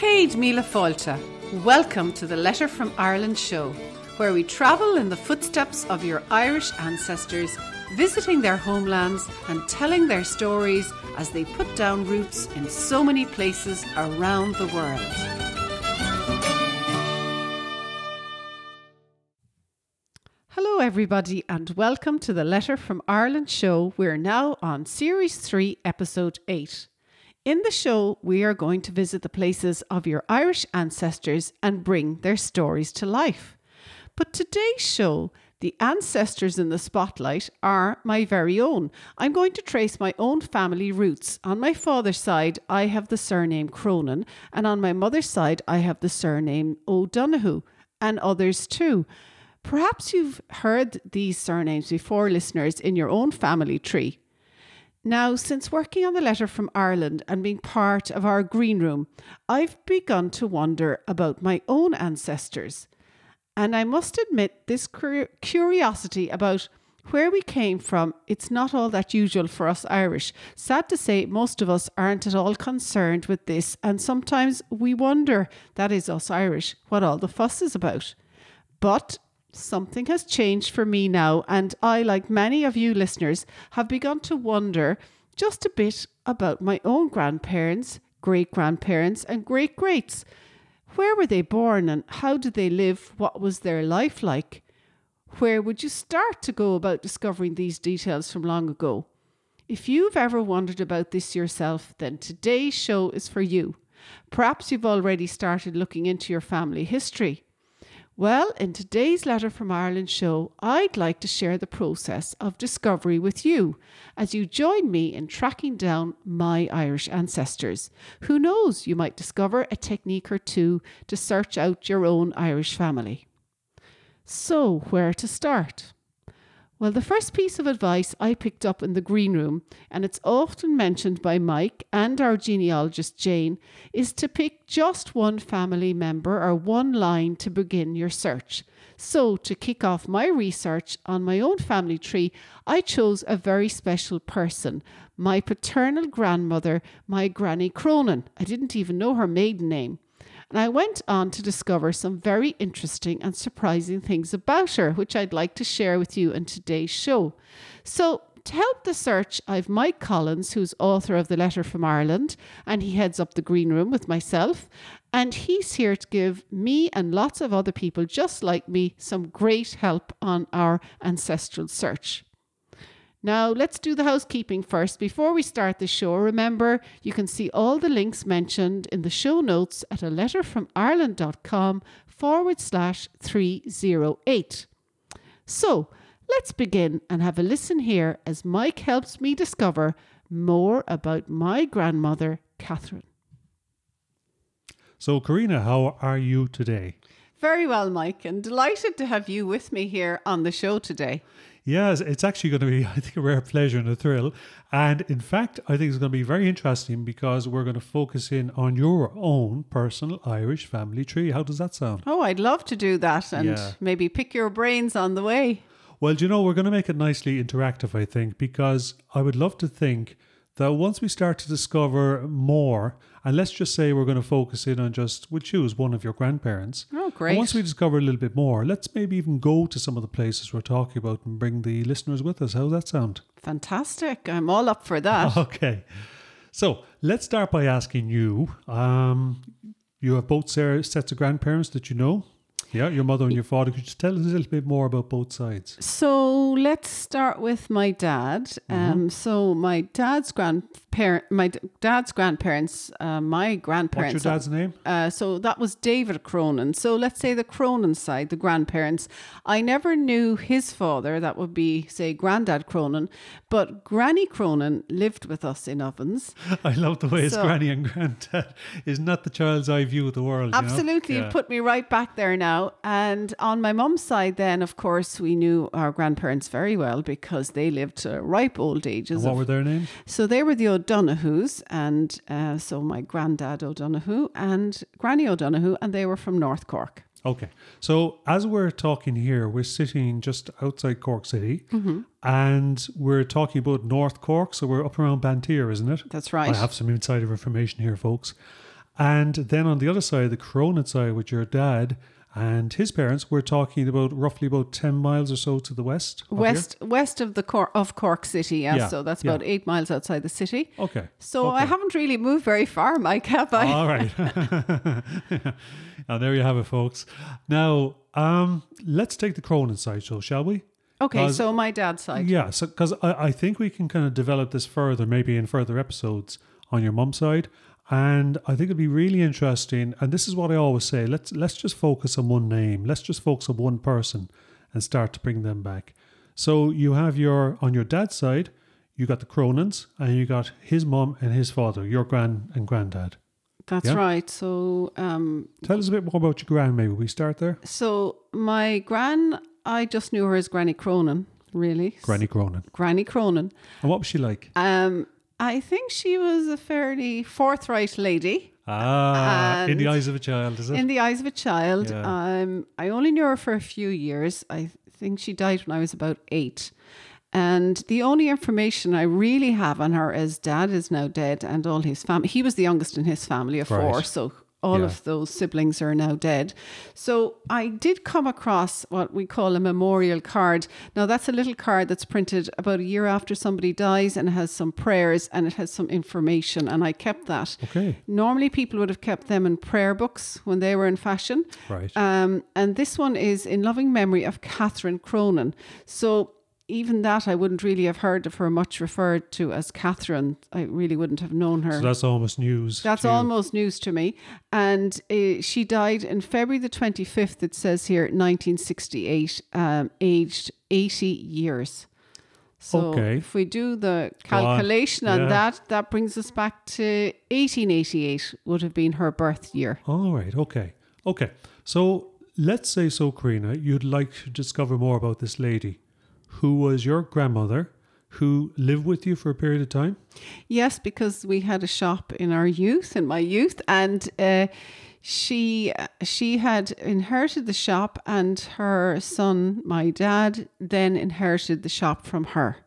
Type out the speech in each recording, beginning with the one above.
Céad Míle Fáilte. Welcome to the Letter from Ireland show, where we travel in the footsteps of your Irish ancestors, visiting their homelands and telling their stories as they put down roots in so many places around the world. Hello, everybody, and welcome to the Letter from Ireland show. We're now on Series 3, Episode 8. In the show, we are going to visit the places of your Irish ancestors and bring their stories to life. But today's show, the ancestors in the spotlight are my very own. I'm going to trace my own family roots. On my father's side, I have the surname Cronin, and on my mother's side, I have the surname O'Donoghue, and others too. Perhaps you've heard these surnames before, listeners, in your own family tree. Now, since working on the letter from Ireland and being part of our green room, I've begun to wonder about my own ancestors. And I must admit, this curiosity about where we came from, it's not all that usual for us Irish. Sad to say, most of us aren't at all concerned with this, and sometimes we wonder, that is us Irish, what all the fuss is about. But something has changed for me now, and I, like many of you listeners, have begun to wonder just a bit about my own grandparents, great grandparents, and great greats. Where were they born and how did they live? What was their life like? Where would you start to go about discovering these details from long ago? If you've ever wondered about this yourself, then today's show is for you. Perhaps you've already started looking into your family history. Well, in today's Letter from Ireland show, I'd like to share the process of discovery with you as you join me in tracking down my Irish ancestors. Who knows, you might discover a technique or two to search out your own Irish family. So, where to start? Well, the first piece of advice I picked up in the green room, and it's often mentioned by Mike and our genealogist Jane, is to pick just one family member or one line to begin your search. So, to kick off my research on my own family tree, I chose a very special person my paternal grandmother, my Granny Cronin. I didn't even know her maiden name. And I went on to discover some very interesting and surprising things about her, which I'd like to share with you in today's show. So, to help the search, I've Mike Collins, who's author of The Letter from Ireland, and he heads up the green room with myself. And he's here to give me and lots of other people just like me some great help on our ancestral search. Now, let's do the housekeeping first. Before we start the show, remember you can see all the links mentioned in the show notes at a letterfromireland.com forward slash 308. So, let's begin and have a listen here as Mike helps me discover more about my grandmother, Catherine. So, Carina, how are you today? Very well, Mike, and delighted to have you with me here on the show today. Yes, it's actually going to be, I think, a rare pleasure and a thrill. And in fact, I think it's going to be very interesting because we're going to focus in on your own personal Irish family tree. How does that sound? Oh, I'd love to do that and yeah. maybe pick your brains on the way. Well, you know, we're going to make it nicely interactive, I think, because I would love to think that once we start to discover more, and let's just say we're going to focus in on just, we'll choose one of your grandparents. Oh, great. once we discover a little bit more, let's maybe even go to some of the places we're talking about and bring the listeners with us. How does that sound? Fantastic. I'm all up for that. Okay. So let's start by asking you. Um, you have both sets of grandparents that you know. Yeah, your mother and your father. Could you tell us a little bit more about both sides? So let's start with my dad. Mm-hmm. Um, so my dad's grandparent, my dad's grandparents, uh, my grandparents. What's your dad's name? Uh, so that was David Cronin. So let's say the Cronin side, the grandparents. I never knew his father. That would be say Grandad Cronin, but Granny Cronin lived with us in Ovens. I love the way so, it's Granny and Granddad. is not the child's eye view of the world. Absolutely, you, know? yeah. put me right back there now. And on my mum's side, then, of course, we knew our grandparents very well because they lived to ripe old ages. And what of, were their names? So they were the O'Donoghues. And uh, so my granddad O'Donoghue and Granny O'Donoghue, and they were from North Cork. Okay. So as we're talking here, we're sitting just outside Cork City mm-hmm. and we're talking about North Cork. So we're up around Banteer, isn't it? That's right. I have some insider information here, folks. And then on the other side, the Cronin side, with your dad and his parents, we're talking about roughly about 10 miles or so to the west. of here. West west of the Cor- of Cork City, yeah. Yeah, So that's yeah. about eight miles outside the city. Okay. So I haven't really moved very far, Mike, have I? All right. now, there you have it, folks. Now, um, let's take the Cronin side, shall we? Okay, so my dad's side. Yeah, so because I, I think we can kind of develop this further, maybe in further episodes on your mum's side, and I think it'd be really interesting. And this is what I always say: let's let's just focus on one name, let's just focus on one person, and start to bring them back. So you have your on your dad's side, you got the Cronins, and you got his mom and his father, your gran and granddad. That's Yeah. right. So um, Tell us a bit more about your gran. Maybe we start there. so my gran, I just knew her as Granny Cronin, really. Granny Cronin. Granny Cronin. And what was she like? Um, I think she was a fairly forthright lady. Ah, in the eyes of a child, is it? In the eyes of a child, Yeah. um, I only knew her for a few years. I think she died when I was about eight. And the only information I really have on her is dad is now dead and all his family. He was the youngest in his family of four. So all Yeah. of those siblings are now dead. So I did come across what we call a memorial card. Now, that's a little card that's printed about a year after somebody dies and has some prayers and it has some information. And I kept that. okay, Normally, people would have kept them in prayer books when they were in fashion. right. Um, and this one is in loving memory of Catherine Cronin. So even that, I wouldn't really have heard of her much referred to as Catherine. I really wouldn't have known her. so that's almost news. That's to you. almost news to me. And uh, she died in February the 25th, it says here, 1968, um, aged 80 years. So Okay. if we do the Go on. calculation on that, that brings us back to 1888 would have been her birth year. All right. Okay. Okay. So let's say so, Carina, you'd like to discover more about this lady who was your grandmother who lived with you for a period of time. Yes, because we had a shop in our youth, in my youth, and uh, she she had inherited the shop, and her son, my dad, then inherited the shop from her.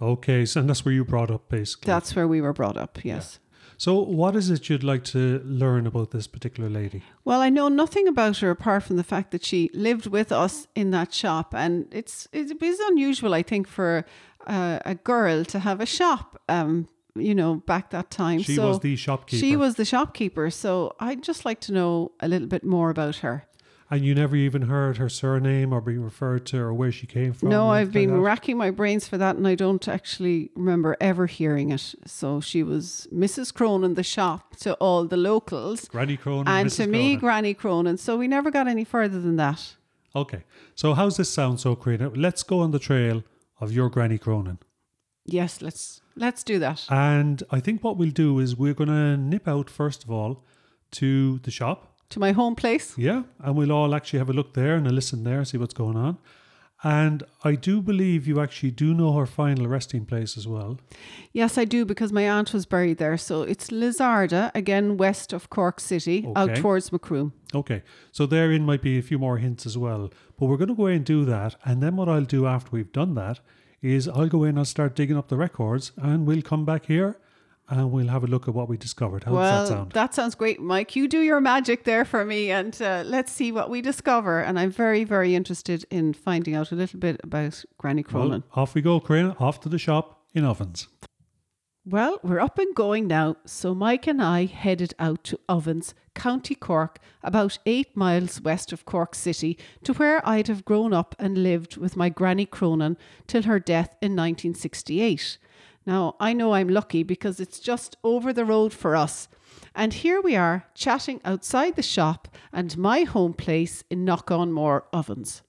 Okay. So and that's where you brought up, basically. That's where we were brought up. Yes. So what is it you'd like to learn about this particular lady? Well, I know nothing about her apart from the fact that she lived with us in that shop, and it's it is unusual, I think, for uh, a girl to have a shop. Um, you know, back that time. She so was the shopkeeper. She was the shopkeeper. So I'd just like to know a little bit more about her. And you never even heard her surname or being referred to or where she came from? no, I've been like racking my brains for that, and I don't actually remember ever hearing it. So she was Mrs. Cronin, the shop to all the locals, Granny Cronin. and Mrs. to me, Cronin. Granny Cronin. So we never got any further than that. Okay. So how's this sound so, Carina? Let's go on the trail of your Granny Cronin. Yes, let's let's do that. And I think what we'll do is we're going to nip out, first of all, to the shop. To my home place. Yeah. And we'll all actually have a look there and a listen there, and see what's going on. And I do believe you actually do know her final resting place as well. Yes, I do because my aunt was buried there. So it's Lissarda, again west of Cork City, out towards Macroom. Okay. So therein might be a few more hints as well. But we're going to go in and do that. And then what I'll do after we've done that is I'll go in, and I'll start digging up the records, and we'll come back here and we'll have a look at what we discovered. How well, does that sound? that sounds great, Mike. You do your magic there for me, and uh, let's see what we discover. And I'm very, very interested in finding out a little bit about Granny Cronin. Well, off we go, Carina, off to the shop in Ovens. Well, we're up and going now, so Mike and I headed out to Ovens, County Cork, about eight miles west of Cork City, to where I'd have grown up and lived with my Granny Cronin till her death in 1968. Now, I know I'm lucky because it's just over the road for us. And here we are chatting outside the shop and my home place in Knockonmore Ovens.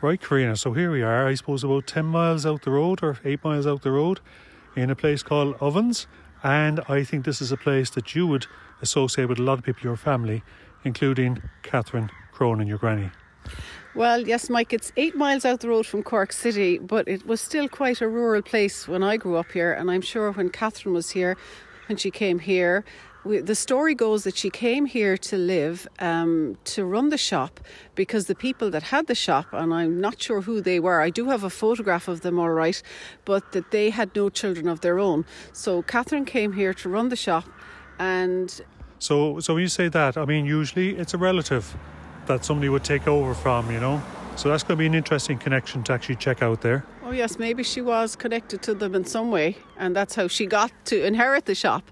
Right, Carina. So here we are, I suppose about 10 miles out the road or 8 miles out the road in a place called Ovens. And I think this is a place that you would associate with a lot of people in your family, including Catherine Cronin, your granny. Well, yes, Mike, it's eight miles out the road from Cork City, but it was still quite a rural place when I grew up here. And I'm sure when Catherine was here, when she came here. We, the story goes that she came here to live, um, to run the shop, because the people that had the shop, and I'm not sure who they were, I do have a photograph of them all right, but that they had no children of their own. So Catherine came here to run the shop, and So, so when you say that, I mean, usually it's a relative that somebody would take over from, you know. So that's going to be an interesting connection to actually check out there. Oh yes, maybe she was connected to them in some way, and that's how she got to inherit the shop.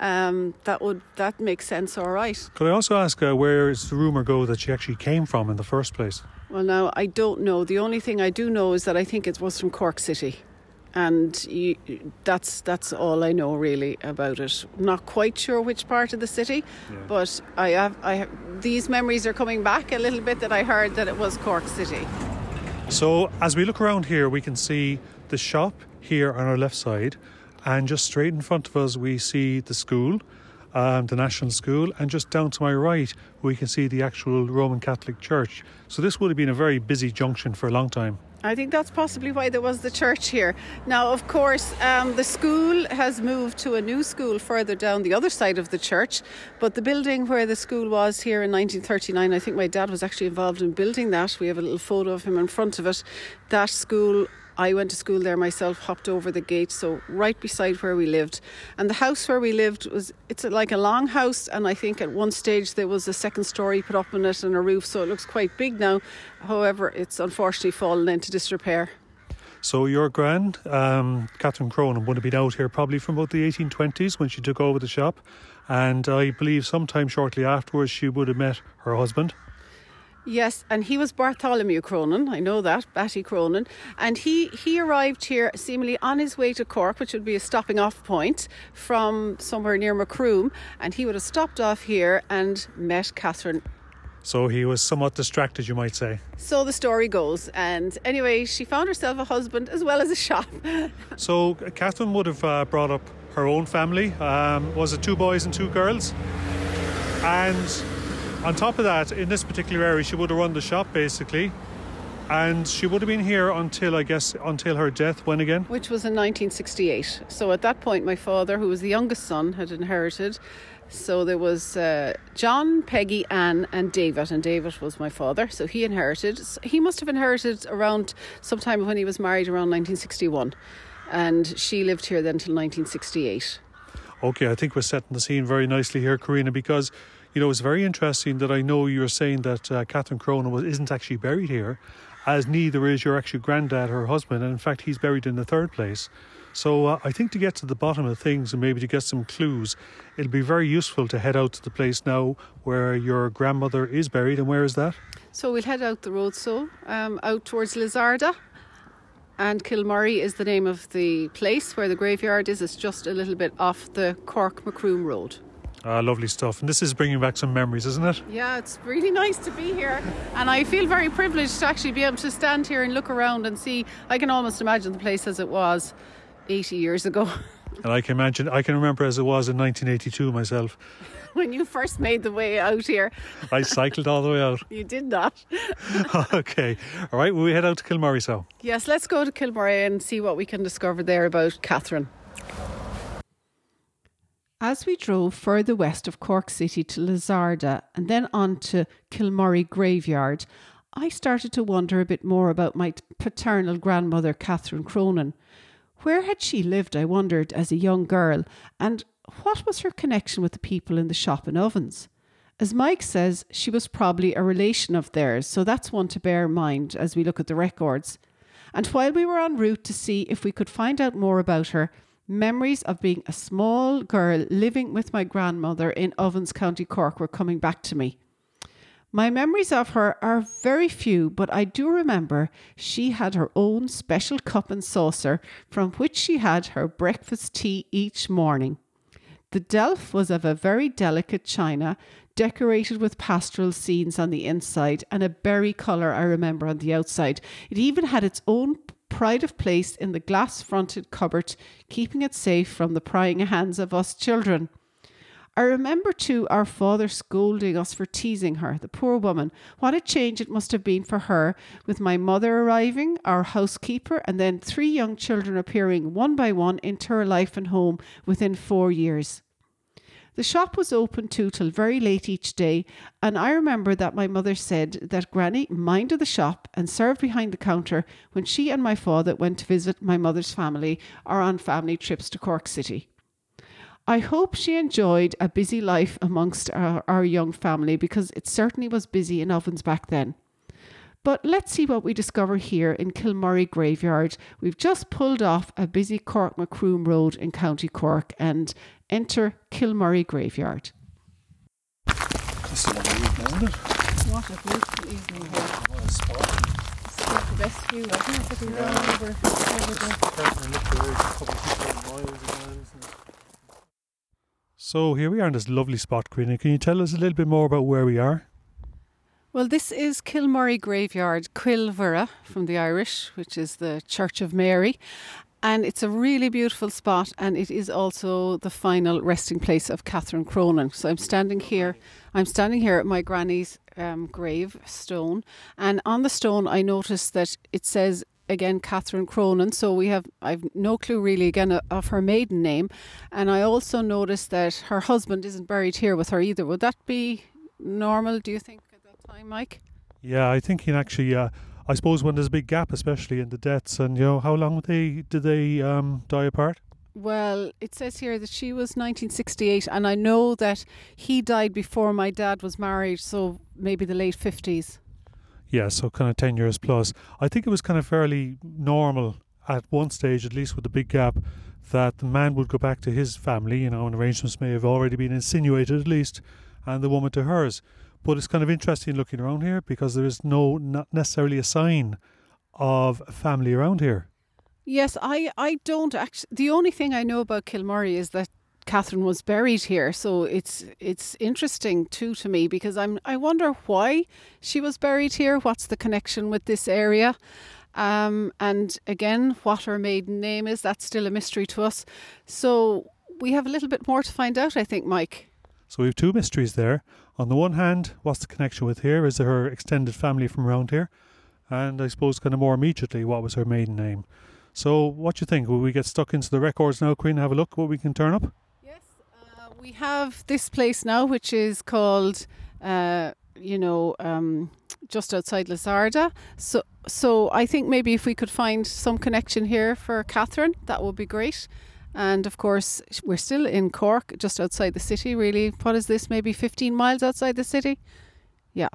Um, that would that makes sense. All right. Could I also ask uh, where does the rumor go that she actually came from in the first place? Well, now I don't know. The only thing I do know is that I think it was from Cork City, and you, that's that's all I know really about it. Not quite sure which part of the city, but I have I have, these memories are coming back a little bit that I heard that it was Cork City. So as we look around here, we can see the shop here on our left side, and just straight in front of us, we see the school, um, the National School, and just down to my right, we can see the actual Roman Catholic Church. So this would have been a very busy junction for a long time. I think that's possibly why there was the church here. Now, of course, um, the school has moved to a new school further down the other side of the church, but the building where the school was here in 1939, I think my dad was actually involved in building that. We have a little photo of him in front of it. That school I went to school there myself, hopped over the gate, so right beside where we lived. And the house where we lived was it's like a long house, and I think at one stage there was a second story put up on it and a roof, so it looks quite big now. However, it's unfortunately fallen into disrepair. So your grand, um, Catherine Cronin, would have been out here probably from about the 1820s when she took over the shop, and I believe sometime shortly afterwards she would have met her husband. Yes, and he was Bartholomew Cronin. I know that, Batty Cronin. And he, he arrived here seemingly on his way to Cork, which would be a stopping off point from somewhere near Macroom. And he would have stopped off here and met Catherine. So he was somewhat distracted, you might say. So the story goes. And anyway, she found herself a husband as well as a shop. So Catherine would have uh, brought up her own family. Um, was it two boys and two girls? And on top of that, in this particular area, she would have run the shop basically. And she would have been here until, I guess, until her death. When again? Which was in 1968. So at that point, my father, who was the youngest son, had inherited. So there was uh, John, Peggy, Anne, and David, and David was my father. So he inherited. He must have inherited around sometime when he was married, around 1961, and she lived here then till 1968. Okay, I think we're setting the scene very nicely here, Carina, because you know it's very interesting that I know you're saying that uh, Catherine Cronin was, isn't actually buried here, as neither is your actual granddad, her husband, and in fact he's buried in the third place. So uh, I think to get to the bottom of things and maybe to get some clues, it'll be very useful to head out to the place now where your grandmother is buried. And where is that? So we'll head out the road, so um, out towards Lissarda. And Kilmurry is the name of the place where the graveyard is. It's just a little bit off the Cork Macroom Road. Ah, lovely stuff. And this is bringing back some memories, isn't it? Yeah, it's really nice to be here. And I feel very privileged to actually be able to stand here and look around and see. I can almost imagine the place as it was 80 years ago. And I can imagine, I can remember as it was in 1982 myself. when you first made the way out here, I cycled all the way out. you did not. okay. All right. Well, we head out to Kilmurry, so. Yes, let's go to Kilmurry and see what we can discover there about Catherine. As we drove further west of Cork City to Lissarda and then on to Kilmurry Graveyard, I started to wonder a bit more about my paternal grandmother, Catherine Cronin. Where had she lived, I wondered, as a young girl, and what was her connection with the people in the shop and ovens? As Mike says, she was probably a relation of theirs, so that's one to bear in mind as we look at the records. And while we were en route to see if we could find out more about her, memories of being a small girl living with my grandmother in Ovens, County Cork, were coming back to me. My memories of her are very few, but I do remember she had her own special cup and saucer from which she had her breakfast tea each morning. The delf was of a very delicate china, decorated with pastoral scenes on the inside and a berry colour, I remember, on the outside. It even had its own pride of place in the glass fronted cupboard, keeping it safe from the prying hands of us children. I remember too our father scolding us for teasing her, the poor woman. What a change it must have been for her, with my mother arriving, our housekeeper, and then three young children appearing one by one into her life and home within four years. The shop was open too till very late each day, and I remember that my mother said that Granny minded the shop and served behind the counter when she and my father went to visit my mother's family or on family trips to Cork City. I hope she enjoyed a busy life amongst our, our young family because it certainly was busy in ovens back then. But let's see what we discover here in Kilmurry Graveyard. We've just pulled off a busy Cork Macroom Road in County Cork and enter Kilmurry Graveyard. This is a evening, isn't it? What a beautiful evening here. What a spot. It's the best view, isn't it? Looking down over, over the So here we are in this lovely spot, Queenie. Can you tell us a little bit more about where we are? Well, this is Kilmurry Graveyard, Cill Mhuire from the Irish, which is the Church of Mary. And it's a really beautiful spot, and it is also the final resting place of Catherine Cronin. So I'm standing here. I'm standing here at my granny's um, grave stone, and on the stone I noticed that it says again Catherine Cronin. So we have I've no clue really again of her maiden name, and I also noticed that her husband isn't buried here with her either. Would that be normal? Do you think at that time, Mike? Yeah, I think in actually, uh, I suppose when there's a big gap, especially in the deaths, and you know, how long did they did they um, die apart? Well, it says here that she was 1968, and I know that he died before my dad was married, so maybe the late 50s. Yeah, so kind of 10 years plus. I think it was kind of fairly normal at one stage, at least with the big gap, that the man would go back to his family, you know, and arrangements may have already been insinuated at least, and the woman to hers. But it's kind of interesting looking around here because there is no, not necessarily a sign of family around here. Yes, I, I don't actually. The only thing I know about Kilmurry is that Catherine was buried here, so it's it's interesting too to me because I'm I wonder why she was buried here. What's the connection with this area? Um, and again, what her maiden name is, that's still a mystery to us. So we have a little bit more to find out, I think, Mike. So we have two mysteries there. On the one hand, what's the connection with here? Is there her extended family from around here? And I suppose kind of more immediately, what was her maiden name? So what do you think? Will we get stuck into the records now, Queen? Have a look what we can turn up? Yes, uh, we have this place now, which is called, uh, you know, um, just outside Lissarda. So, so I think maybe if we could find some connection here for Catherine, that would be great. And of course, we're still in Cork, just outside the city. Really, what is this? Maybe 15 miles outside the city. Yeah.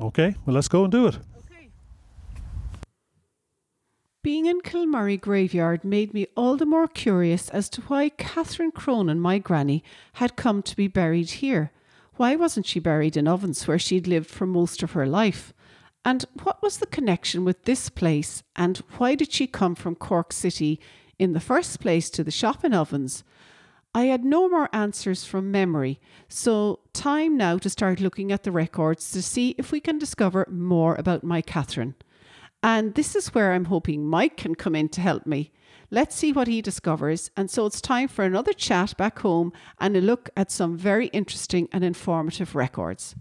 Okay, well, let's go and do it. Okay. Being in Kilmurry graveyard made me all the more curious as to why Catherine Cronin, my granny, had come to be buried here. Why wasn't she buried in Ovens, where she'd lived for most of her life? And what was the connection with this place? And why did she come from Cork City in the first place to the shop in Ovens? I had no more answers from memory, so time now to start looking at the records to see if we can discover more about my Catherine. And this is where I'm hoping Mike can come in to help me. Let's see what he discovers. And so it's time for another chat back home and a look at some very interesting and informative records.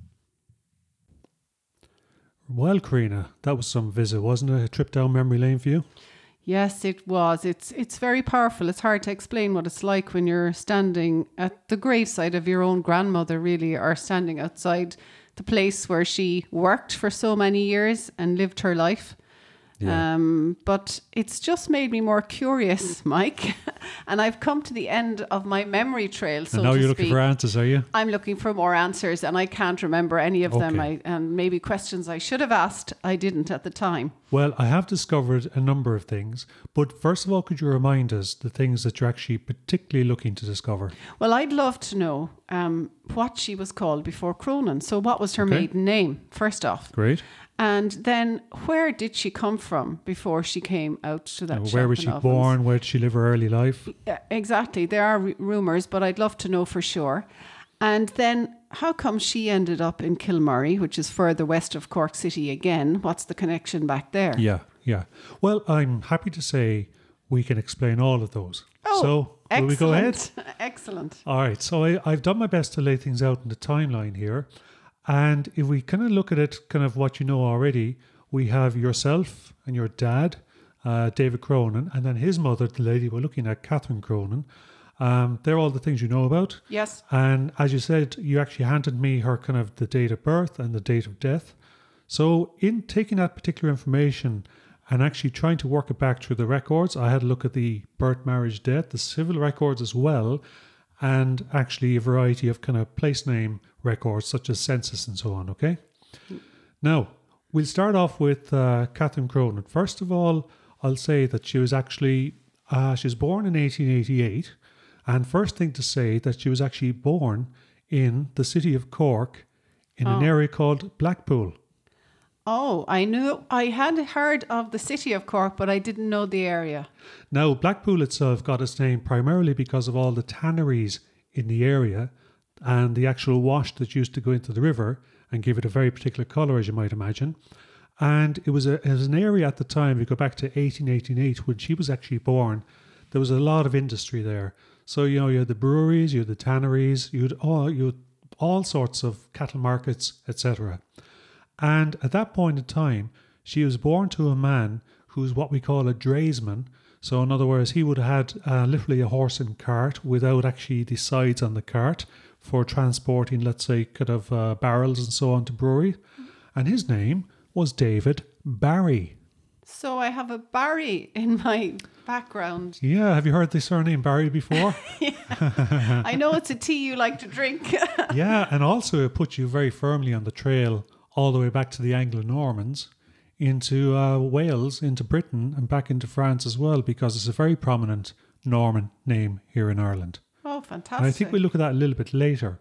Well, Carina, that was some visit, wasn't it? A trip down memory lane for you? Yes, it was. It's it's very powerful. It's hard to explain what it's like when you're standing at the graveside of your own grandmother, really, or standing outside the place where she worked for so many years and lived her life. Yeah. Um, but it's just made me more curious, Mike. and I've come to the end of my memory trail. So and now you're looking speak. for answers, are you? I'm looking for more answers, and I can't remember any of them. I, and maybe questions I should have asked, I didn't at the time. Well, I have discovered a number of things, but first of all, could you remind us the things that you're actually particularly looking to discover? Well, I'd love to know um, what she was called before Cronin. So, what was her Okay. maiden name, first off? Great. And then, where did she come from before she came out to that Uh, shop where was she Ovens? born? Where did she live her early life? Yeah, exactly. There are r- rumours, but I'd love to know for sure. And then, how come she ended up in Kilmurry, which is further west of Cork City again? What's the connection back there? Yeah, yeah. Well, I'm happy to say we can explain all of those. Oh, so, Will we go ahead? Excellent. All right. So I, I've done my best to lay things out in the timeline here. And if we kind of look at it, kind of what you know already, we have yourself and your dad, uh, David Cronin, and then his mother, the lady we're looking at, Catherine Cronin. Um, they're all the things you know about. Yes. And as you said, you actually handed me her kind of the date of birth and the date of death. So, in taking that particular information and actually trying to work it back through the records, I had a look at the birth, marriage, death, the civil records as well, and actually a variety of kind of place name records such as census and so on. Okay. Now, we'll start off with uh, Catherine Cronin. First of all, I'll say that she was actually uh, she was born in 1888, and first thing to say that she was actually born in the city of Cork, in an Oh. area called Blackpool. Oh, I knew I had heard of the city of Cork, but I didn't know the area. Now, Blackpool itself got its name primarily because of all the tanneries in the area and the actual wash that used to go into the river and give it a very particular colour, as you might imagine. And it was, a, it was an area at the time, we go back to 1888, when she was actually born, there was a lot of industry there. So, you know, you had the breweries, you had the tanneries, you had all, you had all sorts of cattle markets, etc. And at that point in time, she was born to a man who's what we call a draysman. So, in other words, he would have had uh, literally a horse and cart without actually the sides on the cart for transporting, let's say, kind of uh, barrels and so on to brewery. And his name was David Barry. So I have a Barry in my background. Yeah, have you heard the surname Barry before? I know it's a tea you like to drink. yeah, and also it puts you very firmly on the trail all the way back to the Anglo Normans into uh, Wales, into Britain, and back into France as well, because it's a very prominent Norman name here in Ireland. oh, fantastic. And I think we'll look at that a little bit later.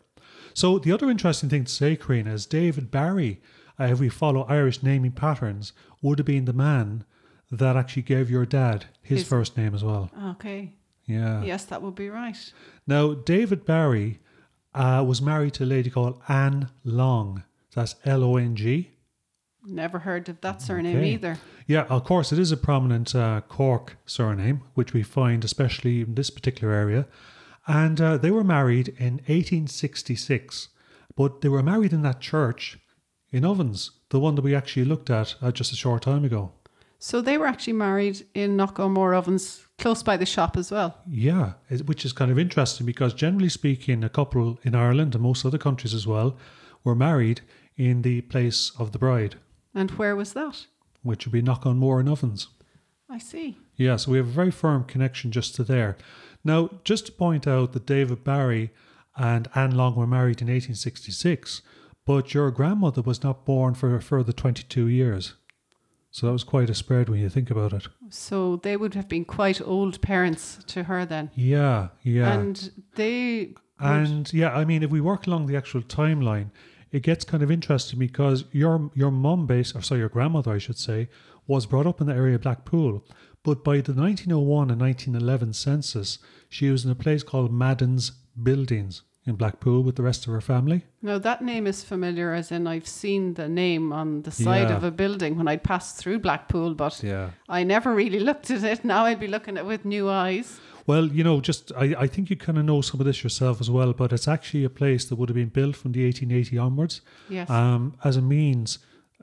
So, the other interesting thing to say, Carina, is David Barry, uh, if we follow Irish naming patterns, would have been the man that actually gave your dad his, His- first name as well. Okay. Yeah. Yes, that would be right. Now, David Barry uh, was married to a lady called Anne Long. That's L O N G. Never heard of that surname Okay. either. Yeah, of course, it is a prominent uh, Cork surname, which we find especially in this particular area. And uh, they were married in 1866, but they were married in that church in Ovens, the one that we actually looked at uh, just a short time ago. So they were actually married in Knockomore Ovens, close by the shop as well. Yeah, which is kind of interesting because generally speaking, a couple in Ireland and most other countries as well were married in the place of the bride, And where was that? which would be Knock on Moor and Ovens. I see. Yeah, so we have a very firm connection just to there. Now, just to point out that David Barry and Anne Long were married in 1866, but your grandmother was not born for a further 22 years. So that was quite a spread when you think about it. So they would have been quite old parents to her then. Yeah, yeah. And they would- And yeah, I mean, if we work along the actual timeline, it gets kind of interesting because your your mum base, or sorry, your grandmother, I should say, was brought up in the area of Blackpool. But by the 1901 and 1911 census, she was in a place called Madden's Buildings in Blackpool with the rest of her family. Now that name is familiar, as in I've seen the name on the side Yeah. of a building when I'd passed through Blackpool, but Yeah. I never really looked at it. Now I'd be looking at it with new eyes. Well, you know, just I, I think you kind of know some of this yourself as well, but it's actually a place that would have been built from the 1880 onwards. Yes. um, as a means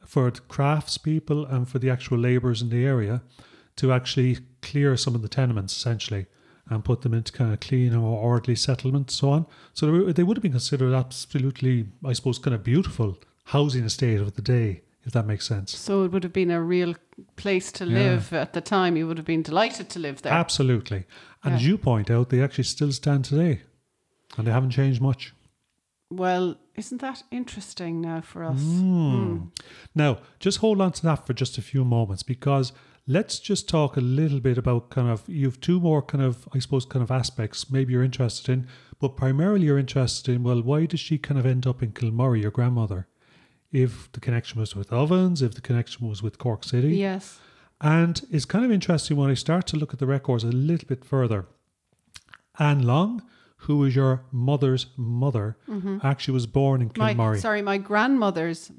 for the craftspeople and for the actual labourers in the area to actually clear some of the tenements essentially and put them into kind of clean or orderly settlement and so on. So they would have been considered absolutely, I suppose, kind of beautiful housing estate of the day, if that makes sense. so it would have been a real place to Yeah. live at the time. You would have been delighted to live there. Absolutely. And as you point out, they actually still stand today and they haven't changed much. Well, isn't that interesting now for us? Hmm. Now, just hold on to that for just a few moments because let's just talk a little bit about kind of you've two more kind of I suppose kind of aspects maybe you're interested in, but primarily you're interested in well, why does she kind of end up in Kilmurry, your grandmother? If the connection was with Ovens, if the connection was with Cork City. Yes. And it's kind of interesting when I start to look at the records a little bit further. Anne Long, who was your mother's mother, mm-hmm. actually was born in My, sorry, my grandmother's.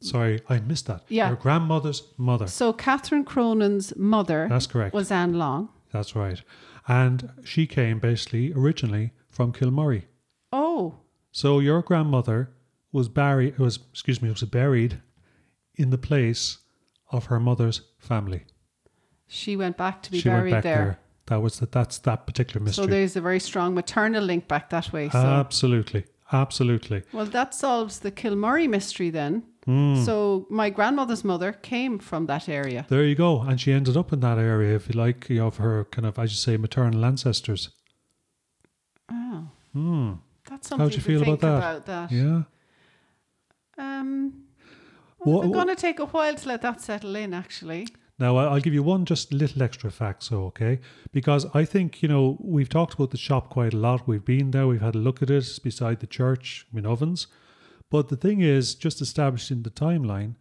Sorry, I missed that. Yeah. Your grandmother's mother. So Catherine Cronin's mother That's correct. was Anne Long. That's right. And she came basically originally from Kilmurry. Oh, So your grandmother was buried was excuse me, was buried in the place of her mother's family. she went back to be she buried went back there. there. That was the, that's that particular mystery. So there's a very strong maternal link back that way. So Absolutely. Absolutely. well, that solves the Kilmurry mystery then. Hmm. So my grandmother's mother came from that area. There you go. And she ended up in that area, if you like, of her kind of, as you say, maternal ancestors. Oh, Hmm. that's something How'd you to feel think about that? that. Yeah. Um, What- it's going to take a while to let that settle in. Actually, Now, I'll give you one just little extra fact, so okay? Because I think, you know, we've talked about the shop quite a lot. We've been there, we've had a look at it it's beside the church in ovens. But the thing is, just establishing the timeline,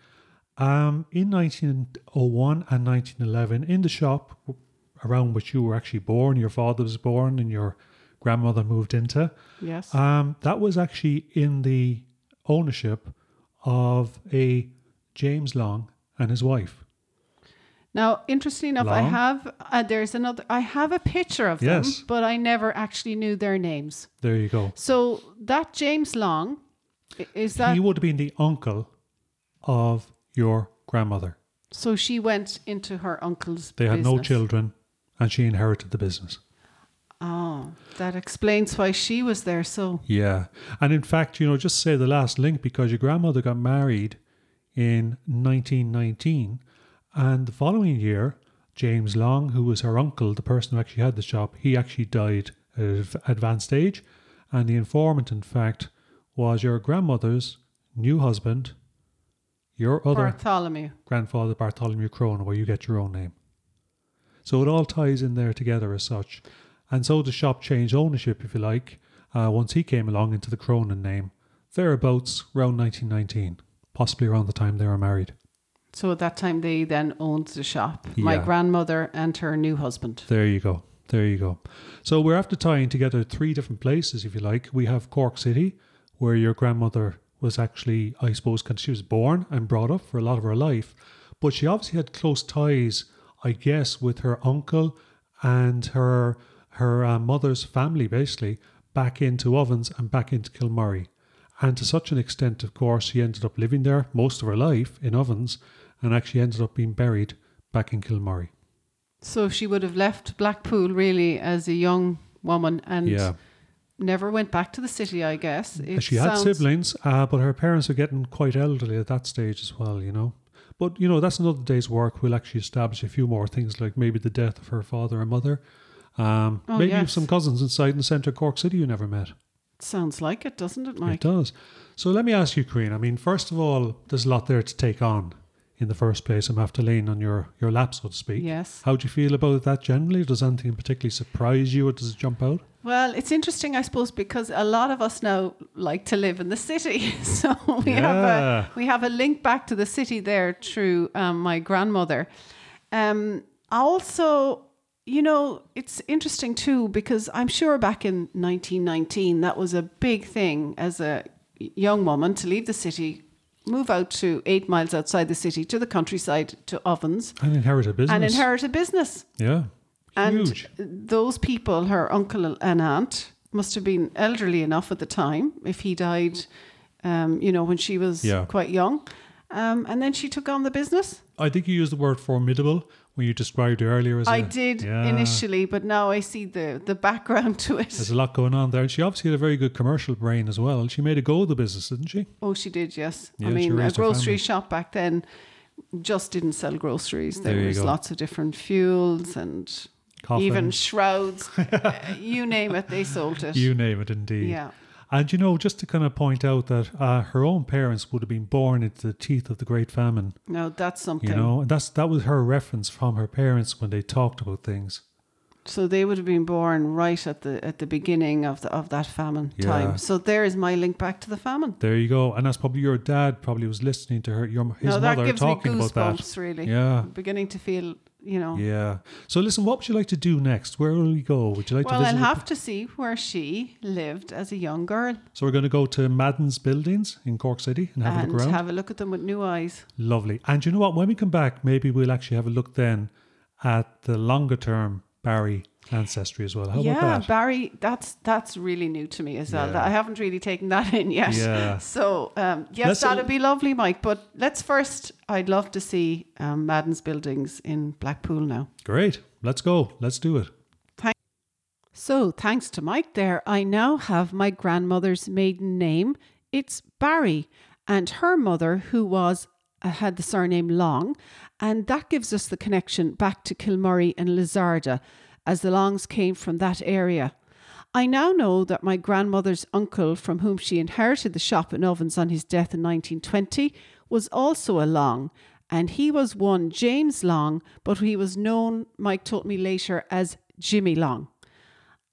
um, in 1901 and 1911, in the shop around which you were actually born, your father was born, and your grandmother moved into, yes. um, that was actually in the ownership of a James Long and his wife. Now, interesting enough, I have uh, there's another. I have a picture of Yes. them, but I never actually knew their names. There you go. So that James Long is that? he would have been the uncle of your grandmother. so she went into her uncle's. They had no children, and she inherited the business. Oh, that explains why she was there. So Yeah, and in fact, you know, just say the last link because your grandmother got married in 1919, and the following year, James Long, who was her uncle, the person who actually had the shop, he actually died at advanced age, and the informant, in fact, was your grandmother's new husband, your other Bartholomew. grandfather Bartholomew Crone, where you get your own name. So it all ties in there together as such. And so the shop changed ownership, if you like, uh, once he came along into the Cronin name, thereabouts around 1919, possibly around the time they were married. So at that time, they then owned the shop. My grandmother and her new husband. There you go. There you go. So we're after tying together three different places, if you like. We have Cork City, where your grandmother was actually, I suppose, she was born and brought up for a lot of her life. But she obviously had close ties, I guess, with her uncle and her her uh, mother's family, basically, back into Ovens and back into Kilmurry. And to such an extent, of course, she ended up living there most of her life in Ovens and actually ended up being buried back in Kilmurry. So she would have left Blackpool really as a young woman and yeah. never went back to the city. I guess It she had siblings, uh, but her parents are getting quite elderly at that stage as well, you know. But, you know, that's another day's work. We'll actually establish a few more things, like maybe the death of her father and mother. Um, Oh, maybe you have some cousins inside in the centre of Cork City you never met. Sounds like it, doesn't it, Mike? It does. So let me ask you, Queen. I mean, first of all, there's a lot there to take on in the first place. I'm after laying on your, your lap, so to speak. Yes. How do you feel about that generally? Does anything particularly surprise you or does it jump out? Well, it's interesting, I suppose, because a lot of us now like to live in the city, so we have a we have a link back to the city there through um, my grandmother. Um, also, you know, it's interesting too because I'm sure back in 1919 that was a big thing as a young woman to leave the city, move out to eight miles outside the city to the countryside to Ovens, And inherit a business. and inherit a business. Yeah. And Huge. those people, her uncle and aunt, must have been elderly enough at the time if he died, um, you know, when she was Yeah. quite young. Um, and then she took on the business. I think you used the word formidable when you described it earlier as I a- did Yeah. initially, but now I see the, the background to it. There's a lot going on there. And she obviously had a very good commercial brain as well. She made a go of the business, didn't she? Oh, she did, yes. Yeah, I mean, a grocery shop back then just didn't sell groceries. There, There was go. lots of different fuels and Coffins. even shrouds. Uh, you name it, they sold it. You name it, indeed. yeah. And you know, just to kind of point out that uh, her own parents would have been born into the teeth of the Great Famine. No, that's something. You know, and that's that was her reference from her parents when they talked about things. So they would have been born right at the at the beginning of the of that famine Yeah. time. So there is my link back to the famine. There you go. And that's probably your dad probably was listening to her, your his that mother gives talking me about that. goosebumps. Really, Yeah. I'm beginning to feel, you know. Yeah. So listen, what would you like to do next? Where will we go? Would you like Well, to I'll visit? have to see where she lived as a young girl So we're going to go to Madden's buildings in Cork City and have a look around. have a look at them with new eyes. Lovely. And you know what? When we come back, maybe we'll actually have a look then at the longer term Barry ancestry as well. How yeah, about that? Barry, that's that's really new to me as well. Yeah. I haven't really taken that in yet. Yeah. So um, yes, Let's- that'd be lovely, Mike. But let's first, I'd love to see um, Madden's buildings in Blackpool now. Great. Let's go. Let's do it. Thank- So thanks to Mike there, I now have my grandmother's maiden name. It's Barry, and her mother, who was uh, had the surname Long, and that gives us the connection back to Kilmurry and Lissarda, as the Longs came from that area. I now know that my grandmother's uncle, from whom she inherited the shop and ovens on his death in 1920, was also a Long, and he was one James Long, but he was known, Mike told me later, as Jimmy Long.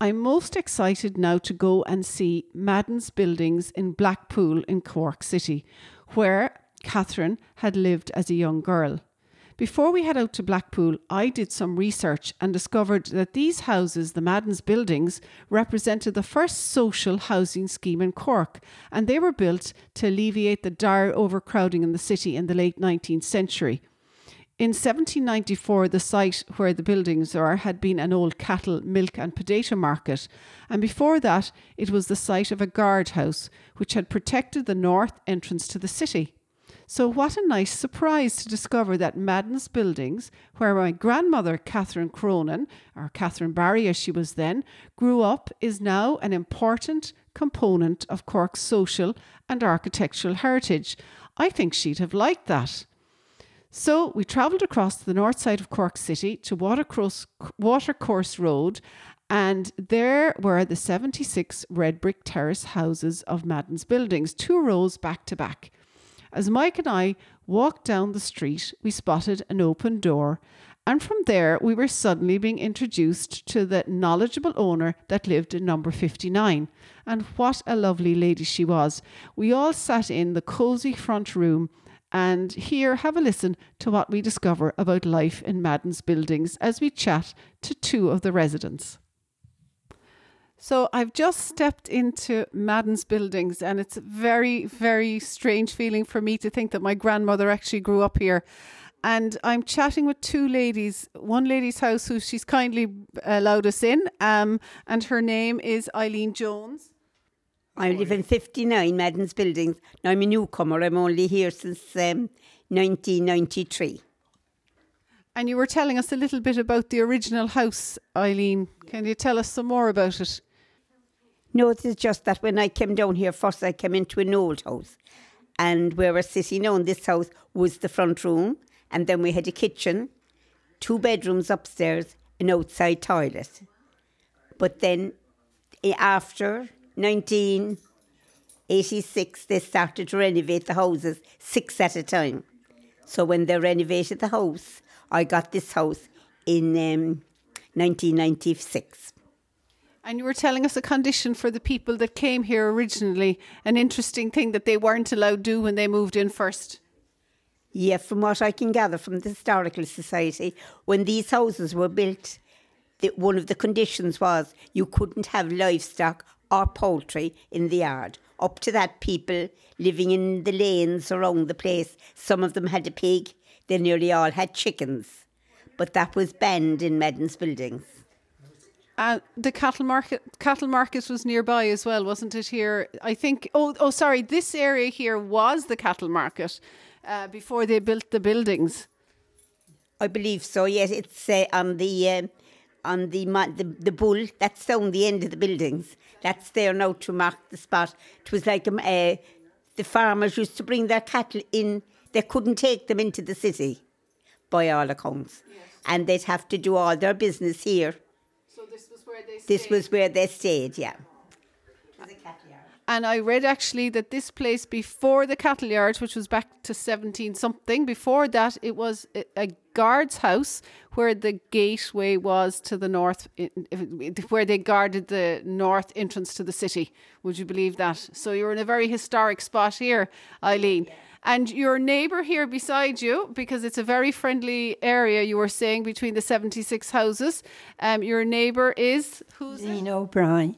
I'm most excited now to go and see Madden's buildings in Blackpool in Cork City, where Catherine had lived as a young girl. Before we head out to Blackpool, I did some research and discovered that these houses, the Madden's buildings, represented the first social housing scheme in Cork, and they were built to alleviate the dire overcrowding in the city in the late 19th century. In 1794, the site where the buildings are had been an old cattle, milk, and potato market, and before that, it was the site of a guardhouse which had protected the north entrance to the city. So, what a nice surprise to discover that Madden's buildings, where my grandmother, Catherine Cronin, or Catherine Barry as she was then, grew up, is now an important component of Cork's social and architectural heritage. I think she'd have liked that. So we travelled across the north side of Cork City to Watercourse, Watercourse Road, and there were the 76 red brick terrace houses of Madden's buildings, two rows back to back. As Mike and I walked down the street, we spotted an open door, and from there we were suddenly being introduced to the knowledgeable owner that lived in number 59. And what a lovely lady she was. We all sat in the cosy front room and here have a listen to what we discover about life in Madden's buildings as we chat to two of the residents. So I've just stepped into Madden's buildings and it's a very, very strange feeling for me to think that my grandmother actually grew up here. And I'm chatting with two ladies, one lady's house who she's kindly allowed us in, um, and her name is Eileen Jones. I live in 59 Madden's Buildings. Now I'm a newcomer. I'm only here since um, 1993. And you were telling us a little bit about the original house, Eileen. Can you tell us some more about it? No, it is just that when I came down here first, I came into an old house. And where we're sitting on this house was the front room. And then we had a kitchen, two bedrooms upstairs, an outside toilet. But then eh, after 1986, they started to renovate the houses six at a time. So when they renovated the house, I got this house in um, 1996. And you were telling us a condition for the people that came here originally, an interesting thing that they weren't allowed to do when they moved in first. Yeah, from what I can gather from the Historical Society, when these houses were built, the, one of the conditions was you couldn't have livestock or poultry in the yard. Up to that, people living in the lanes around the place, some of them had a pig, they nearly all had chickens. But that was banned in Madden's buildings. Uh, the cattle market cattle market was nearby as well, wasn't it? Here, I think. Oh, oh, sorry. This area here was the cattle market uh, before they built the buildings. I believe so. Yes, it's uh, on the um on the, the the bull. That's down the end of the buildings. That's there now to mark the spot. It was like um, uh, the farmers used to bring their cattle in. They couldn't take them into the city, by all accounts, and they'd have to do all their business here. So this was where they. This was where they stayed. Yeah. And I read actually that this place before the cattle yard, which was back to 17 something, before that it was a- a guard's house where the gateway was to the north, i- i- where they guarded the north entrance to the city. Would you believe that? So you're in a very historic spot here, Eileen. And your neighbour here beside you, because it's a very friendly area, you were saying, between the 76 houses. Um, your neighbour is who's it? Dean O'Brien,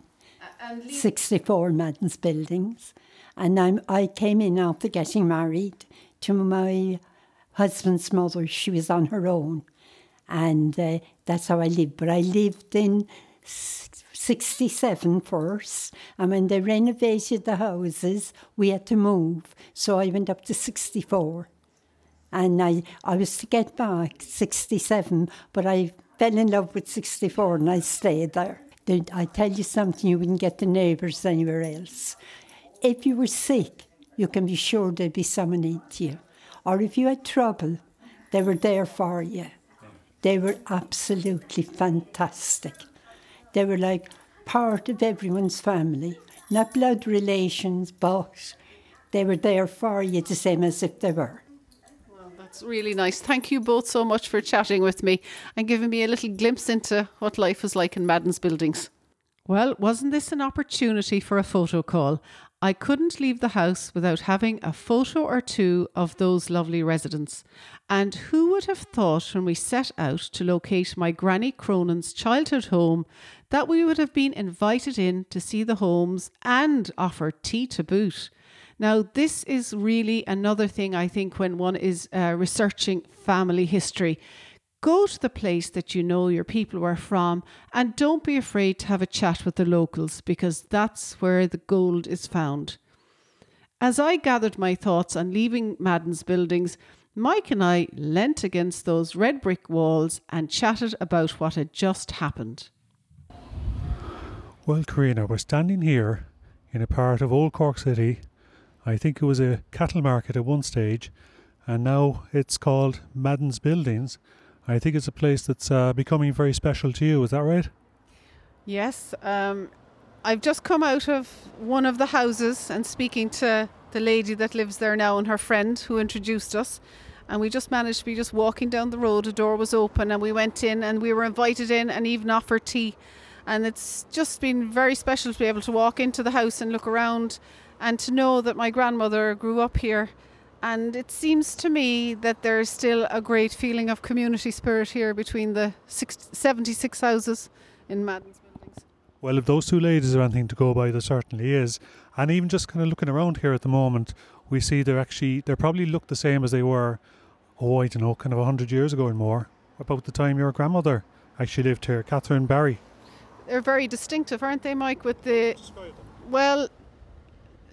And Lee- 64 Madden's Buildings. And I'm, I came in after getting married to my husband's mother. She was on her own. And uh, that's how I lived. But I lived in s- 67 first. And when they renovated the houses, we had to move. So I went up to 64. And I, I was to get back 67, but I fell in love with 64 and I stayed there. I tell you something, you wouldn't get the neighbours anywhere else. If you were sick, you can be sure there'd be someone in to you. Or if you had trouble, they were there for you. They were absolutely fantastic. They were like part of everyone's family, not blood relations, but they were there for you the same as if they were. Well, that's really nice. Thank you both so much for chatting with me and giving me a little glimpse into what life was like in Madden's buildings. Well, wasn't this an opportunity for a photo call? I couldn't leave the house without having a photo or two of those lovely residents. And who would have thought when we set out to locate my Granny Cronin's childhood home that we would have been invited in to see the homes and offer tea to boot? Now, this is really another thing I think when one is uh, researching family history. Go to the place that you know your people were from and don't be afraid to have a chat with the locals because that's where the gold is found. As I gathered my thoughts on leaving Madden's buildings, Mike and I leant against those red brick walls and chatted about what had just happened. Well, Carina, we're standing here in a part of Old Cork City. I think it was a cattle market at one stage, and now it's called Madden's Buildings. I think it's a place that's uh, becoming very special to you. Is that right? Yes, um, I've just come out of one of the houses and speaking to the lady that lives there now and her friend who introduced us. And we just managed to be just walking down the road. A door was open, and we went in, and we were invited in, and even offered tea. And it's just been very special to be able to walk into the house and look around, and to know that my grandmother grew up here. And it seems to me that there's still a great feeling of community spirit here between the six, 76 houses in Madden's buildings. Well, if those two ladies are anything to go by, there certainly is. And even just kind of looking around here at the moment, we see they're actually they probably look the same as they were. Oh, I don't know, kind of a hundred years ago and more. About the time your grandmother actually lived here, Catherine Barry. They're very distinctive, aren't they, Mike? With the well,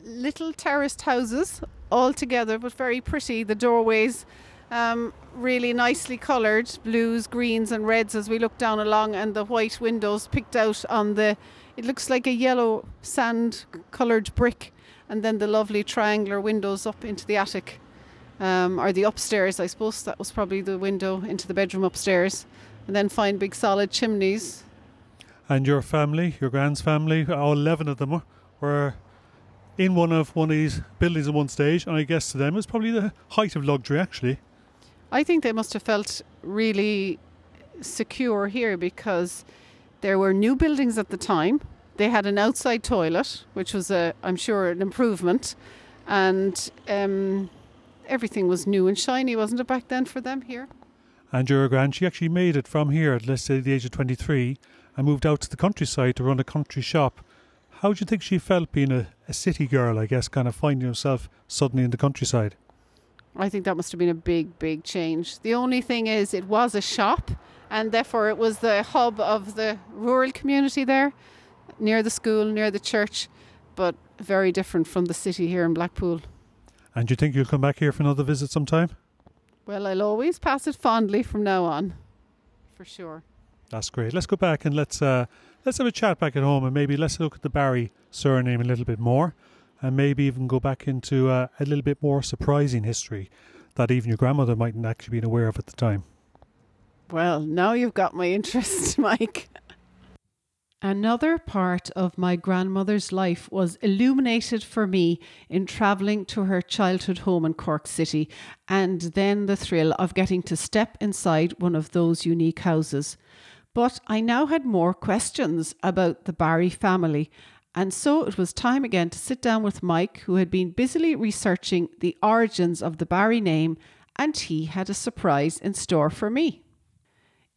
little terraced houses all together, but very pretty. The doorways, um, really nicely coloured, blues, greens, and reds as we look down along, and the white windows picked out on the. It looks like a yellow sand coloured brick, and then the lovely triangular windows up into the attic. Um, or the upstairs, I suppose that was probably the window into the bedroom upstairs, and then fine big solid chimneys And your family, your grand's family, all eleven of them were in one of one of these buildings at one stage, and I guess to them it was probably the height of luxury actually. I think they must have felt really secure here because there were new buildings at the time. They had an outside toilet, which was a, I'm sure, an improvement, and um, everything was new and shiny, wasn't it back then for them here? And your grand, she actually made it from here at let's say the age of twenty three and moved out to the countryside to run a country shop. How do you think she felt being a, a city girl, I guess, kind of finding herself suddenly in the countryside? I think that must have been a big, big change. The only thing is, it was a shop, and therefore it was the hub of the rural community there, near the school, near the church, but very different from the city here in Blackpool. And do you think you'll come back here for another visit sometime? Well, I'll always pass it fondly from now on, for sure. That's great. Let's go back and let's uh, let's have a chat back at home, and maybe let's look at the Barry surname a little bit more, and maybe even go back into uh, a little bit more surprising history that even your grandmother mightn't actually been aware of at the time. Well, now you've got my interest, Mike. Another part of my grandmother's life was illuminated for me in travelling to her childhood home in Cork City, and then the thrill of getting to step inside one of those unique houses. But I now had more questions about the Barry family, and so it was time again to sit down with Mike, who had been busily researching the origins of the Barry name, and he had a surprise in store for me.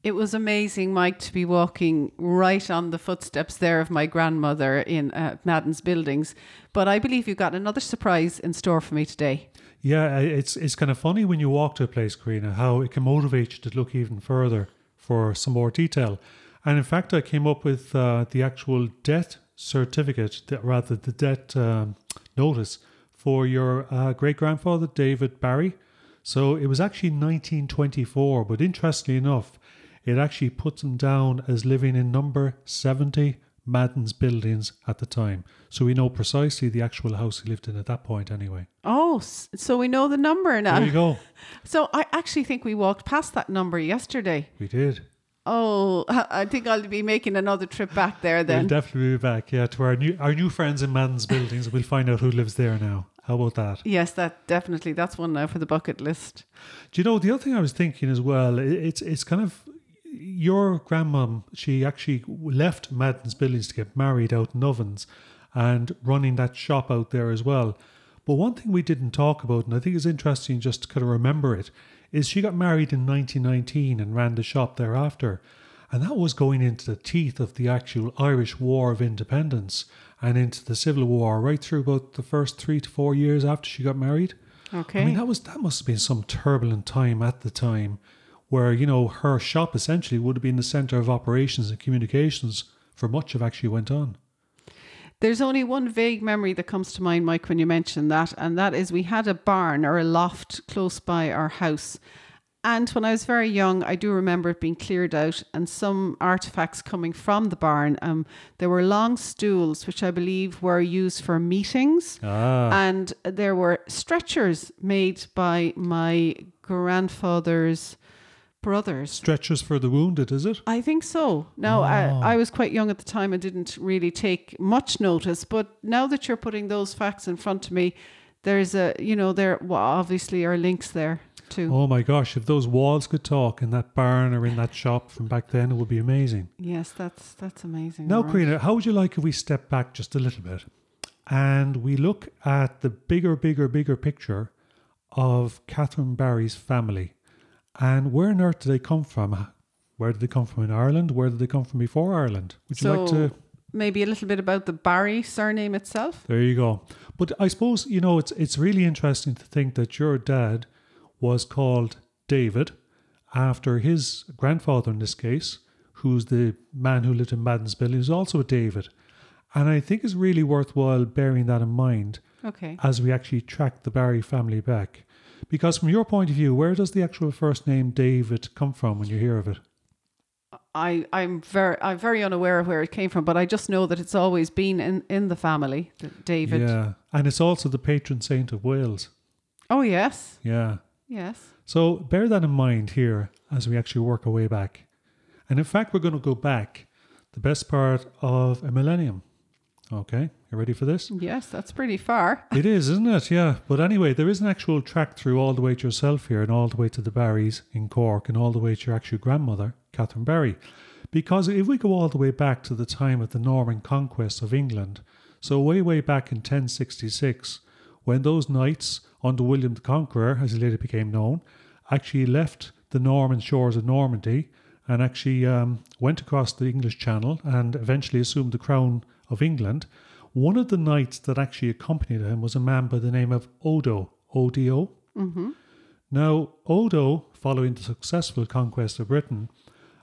It was amazing, Mike, to be walking right on the footsteps there of my grandmother in uh, Madden's buildings. But I believe you've got another surprise in store for me today. Yeah, it's it's kind of funny when you walk to a place, Carina, how it can motivate you to look even further for some more detail. And in fact, I came up with uh, the actual death certificate, rather the death um, notice for your uh, great grandfather David Barry. So it was actually 1924, but interestingly enough, it actually puts him down as living in number 70 Madden's buildings at the time. So we know precisely the actual house he lived in at that point, anyway. Oh, so we know the number now. There you go. So I actually think we walked past that number yesterday. We did. Oh, I think I'll be making another trip back there then. We'll definitely be back, yeah, to our new our new friends in Madden's buildings. We'll find out who lives there now. How about that? yes, that definitely. That's one now for the bucket list. Do you know the other thing I was thinking as well? It's it's kind of your grandmom. She actually left Madden's Buildings to get married out in Ovens, and running that shop out there as well. But one thing we didn't talk about, and I think is interesting just to kind of remember it, is she got married in 1919 and ran the shop thereafter, and that was going into the teeth of the actual Irish War of Independence and into the Civil War, right through about the first three to four years after she got married. Okay. I mean, that was that must have been some turbulent time at the time, where you know her shop essentially would have been the center of operations and communications for much of actually went on. There's only one vague memory that comes to mind, Mike, when you mention that, and that is we had a barn or a loft close by our house. And when I was very young, I do remember it being cleared out and some artifacts coming from the barn. Um, there were long stools, which I believe were used for meetings, Ah, and there were stretchers made by my grandfather's brothers. stretchers for the wounded, is it? I think so. Now, Oh. I, ah. I was quite young at the time and didn't really take much notice. But now that you're putting those facts in front of me, there's a, you know, there well, obviously are links there too. Oh my gosh, if those walls could talk in that barn or in that shop from back then, it would be amazing. Yes, that's that's amazing. Now, right. Carina, how would you like if we step back just a little bit and we look at the bigger, bigger, bigger picture of Catherine Barry's family and where on earth did they come from? Where did they come from in Ireland? Where did they come from before Ireland? Would you like to? Maybe a little bit about the Barry surname itself. There you go. But I suppose you know it's it's really interesting to think that your dad was called David after his grandfather in this case, who's the man who lived in Madden's Bill, is also a David. And I think it's really worthwhile bearing that in mind Okay. as we actually track the Barry family back. Because from your point of view, where does the actual first name David come from when you hear of it? I I'm very I'm very unaware of where it came from, but I just know that it's always been in in the family. David. Yeah. And it's also the patron saint of Wales. Oh yes, Yeah. yes. So bear that in mind here as we actually work our way back. And in fact, we're going to go back the best part of a millennium. Okay, you ready for this? Yes, that's pretty far. it is, isn't it? Yeah. But anyway, there is an actual track through all the way to yourself here and all the way to the Barrys in Cork and all the way to your actual grandmother, Catherine Barry. Because if we go all the way back to the time of the Norman conquest of England, so way, way back in 1066, when those knights under William the Conqueror, as he later became known, actually left the Norman shores of Normandy and actually um, went across the English Channel and eventually assumed the crown of England. One of the knights that actually accompanied him was a man by the name of Odo, O-D-O. Now, Odo, following the successful conquest of Britain,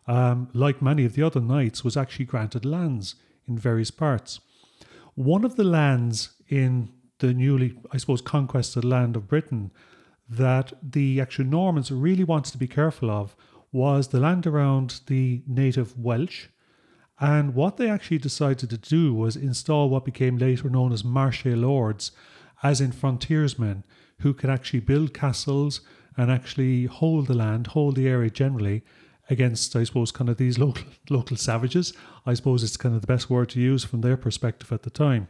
um, like many of the other knights, was actually granted lands in various parts. One of the lands in the newly, I suppose, conquested land of Britain that the actual Normans really wanted to be careful of was the land around the native Welsh. And what they actually decided to do was install what became later known as Marcher lords, as in frontiersmen, who could actually build castles and actually hold the land, hold the area generally against, I suppose, kind of these local local savages. I suppose it's kind of the best word to use from their perspective at the time.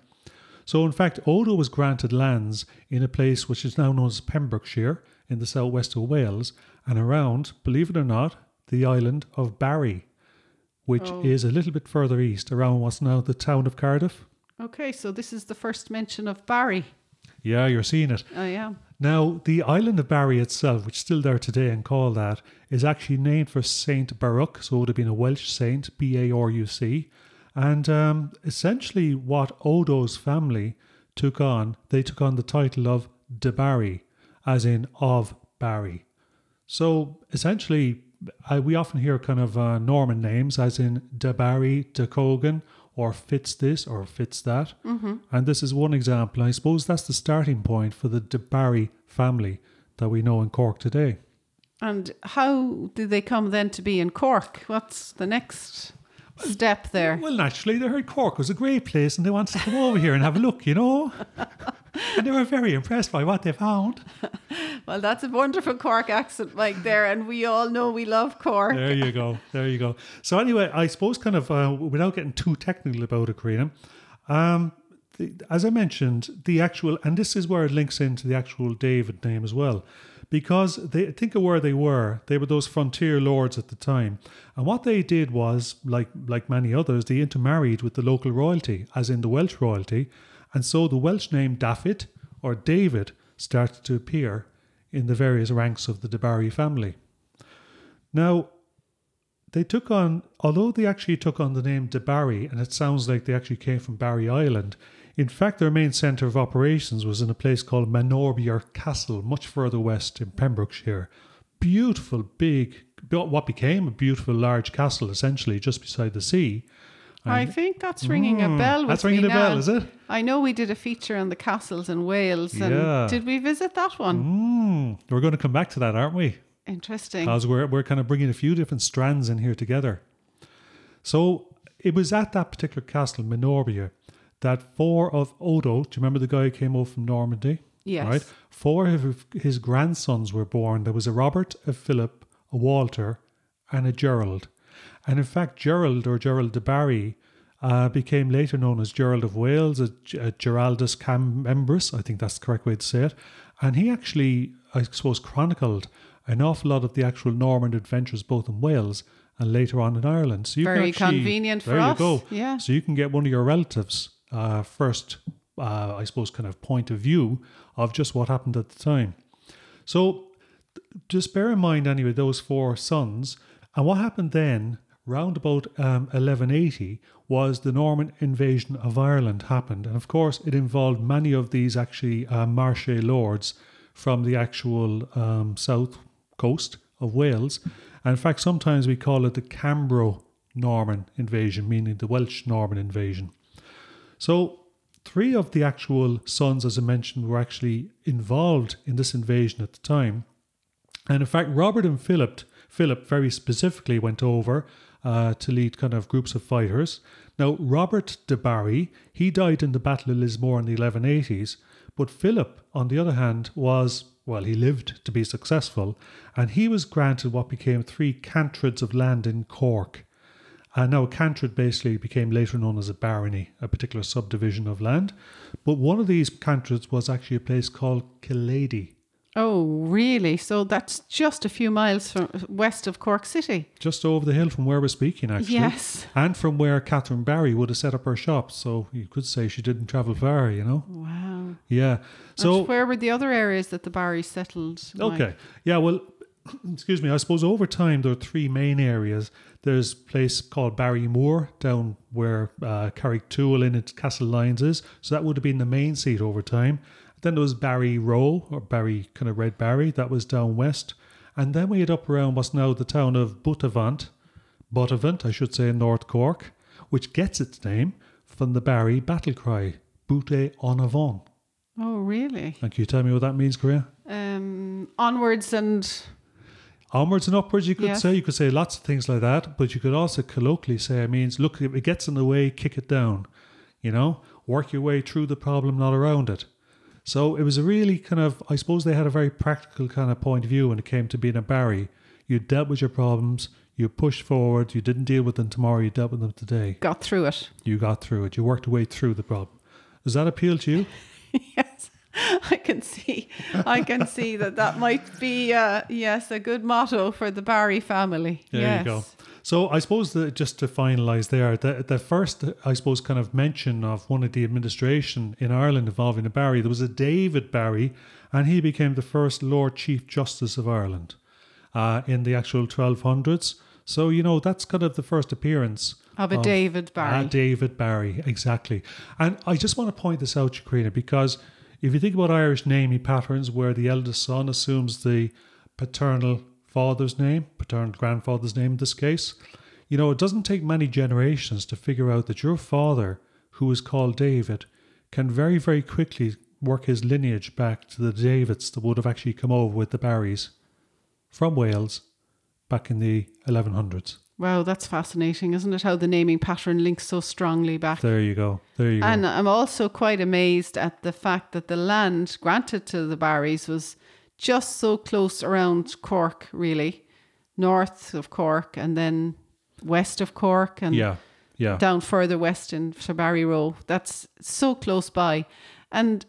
So, in fact, Odo was granted lands in a place which is now known as Pembrokeshire in the southwest of Wales and around, believe it or not, the island of Barry, which Oh. is a little bit further east around what's now the town of Cardiff. Okay, so this is the first mention of Barry. Yeah, you're seeing it. I am. Now, the island of Barry itself, which is still there today and called that, is actually named for Saint Baruch, so it would have been a Welsh saint, B A R U C. And um, essentially, what Odo's family took on, they took on the title of de Barry, as in of Barry. So essentially, uh, we often hear kind of uh, Norman names, as in De Barry, De Cogan, or fits this or fits that. Mm-hmm. And this is one example. I suppose that's the starting point for the De Barry family that we know in Cork today. And how do they come then to be in Cork? What's the next step there? Well, naturally, they heard Cork was a great place and they wanted to come over here and have a look, you know? and they were very impressed by what they found. Well, that's a wonderful Cork accent, Mike, there. And we all know we love Cork. There you go. There you go. So, anyway, I suppose, kind of, uh, without getting too technical about it, Carina, um, the, as I mentioned, the actual, and this is where it links into the actual David name as well because they think of where they were. They were those frontier lords at the time, and what they did was, like like many others, they intermarried with the local royalty, as in the Welsh royalty, and so the Welsh name Dafydd or David started to appear in the various ranks of the De Barry family. Now, they took on, although they actually took on the name De Barry, and it sounds like they actually came from Barry Island, in fact, their main centre of operations was in a place called Manorbier Castle, much further west in Pembrokeshire. Beautiful, big, what became a beautiful large castle, essentially, just beside the sea. I think that's ringing a Mm, bell. With that's ringing a bell, is it? I know we did a feature on the castles in Wales, and Yeah. did we visit that one? Mm, we're going to come back to that, aren't we? Interesting. Because we're, we're kind of bringing a few different strands in here together. So it was at that particular castle, Manorbier, that four of Odo, do you remember the guy who came over from Normandy? Yes. Right? Four of his grandsons were born. There was a Robert, a Philip, a Walter, and a Gerald. And in fact, Gerald or Gerald de Barry uh, became later known as Gerald of Wales, Giraldus Cambrensis, I think that's the correct way to say it. And he actually, I suppose, chronicled an awful lot of the actual Norman adventures both in Wales and later on in Ireland. So you can Very actually- convenient for there us, you go. yeah. So you can get one of your relatives' uh, first, uh, I suppose, kind of point of view of just what happened at the time. So just bear in mind, anyway, those four sons. And what happened then, round about um, 1180, was the Norman invasion of Ireland happened. And of course, it involved many of these actually uh, Marcher lords from the actual um, south coast of Wales. And in fact, sometimes we call it the Cambro Norman invasion, meaning the Welsh Norman invasion. So, three of the actual sons, as I mentioned, were actually involved in this invasion at the time. And in fact, Robert and Philip, Philip very specifically went over uh, to lead kind of groups of fighters. Now, Robert de Barry, he died in the Battle of Lismore in the 1180s, but Philip, on the other hand, was, well, he lived to be successful, and he was granted what became three cantreds of land in Cork. And now, a cantred basically became later known as a barony, a particular subdivision of land. But one of these cantreds was actually a place called Killady. Oh, really? So that's just a few miles from west of Cork City. just over the hill from where we're speaking, actually. Yes. And from where Catherine Barry would have set up her shop. So you could say she didn't travel far, you know? Wow. Yeah. So So, where were the other areas that the Barry settled? Mike? okay. Yeah, well, excuse me. I suppose over time there are three main areas. There's a place called Barrymore down where uh, Carrigtwohill in its Castlelyons is. So that would have been the main seat over time. Then there was Barryroe or Barry, kind of Red Barry, that was down west. And then we had up around what's now the town of Buttevant, Buttevant, I should say, in North Cork, which gets its name from the Barry battle cry, Boutez en avant. Oh, really? And can you tell me what that means, Carina? Um, onwards and Onwards and upwards, you could Yes. say. You could say lots of things like that, but you could also colloquially say it means look, if it gets in the way, kick it down. You know, work your way through the problem, not around it. So it was a really kind of, I suppose they had a very practical kind of point of view when it came to being a Barry. You dealt with your problems, you pushed forward, you didn't deal with them tomorrow, you dealt with them today. got through it. You got through it, you worked your way through the problem. Does that appeal to you? yes, I can see. I can see that that might be uh, yes a good motto for the Barry family. There yes. you go. So I suppose that just to finalise there, the, the first, I suppose, kind of mention of one of the administration in Ireland involving a Barry, there was a David Barry, and he became the first Lord Chief Justice of Ireland uh, in the actual 1200s. So, you know, that's kind of the first appearance Of a David Barry. Ah, David Barry, exactly. And I just want to point this out, Shakrina, because if you think about Irish naming patterns where the eldest son assumes the paternal father's name, paternal grandfather's name in this case, you know, it doesn't take many generations to figure out that your father, who is called David, can very, very quickly work his lineage back to the Davids that would have actually come over with the Barrys from Wales back in the 1100s. Wow, that's fascinating, isn't it? How the naming pattern links so strongly back. There you go. There you And go. I'm also quite amazed at the fact that the land granted to the Barrys was just so close around Cork, really, north of Cork and then west of Cork and Yeah, yeah. down further west in Barryroe. That's so close by. And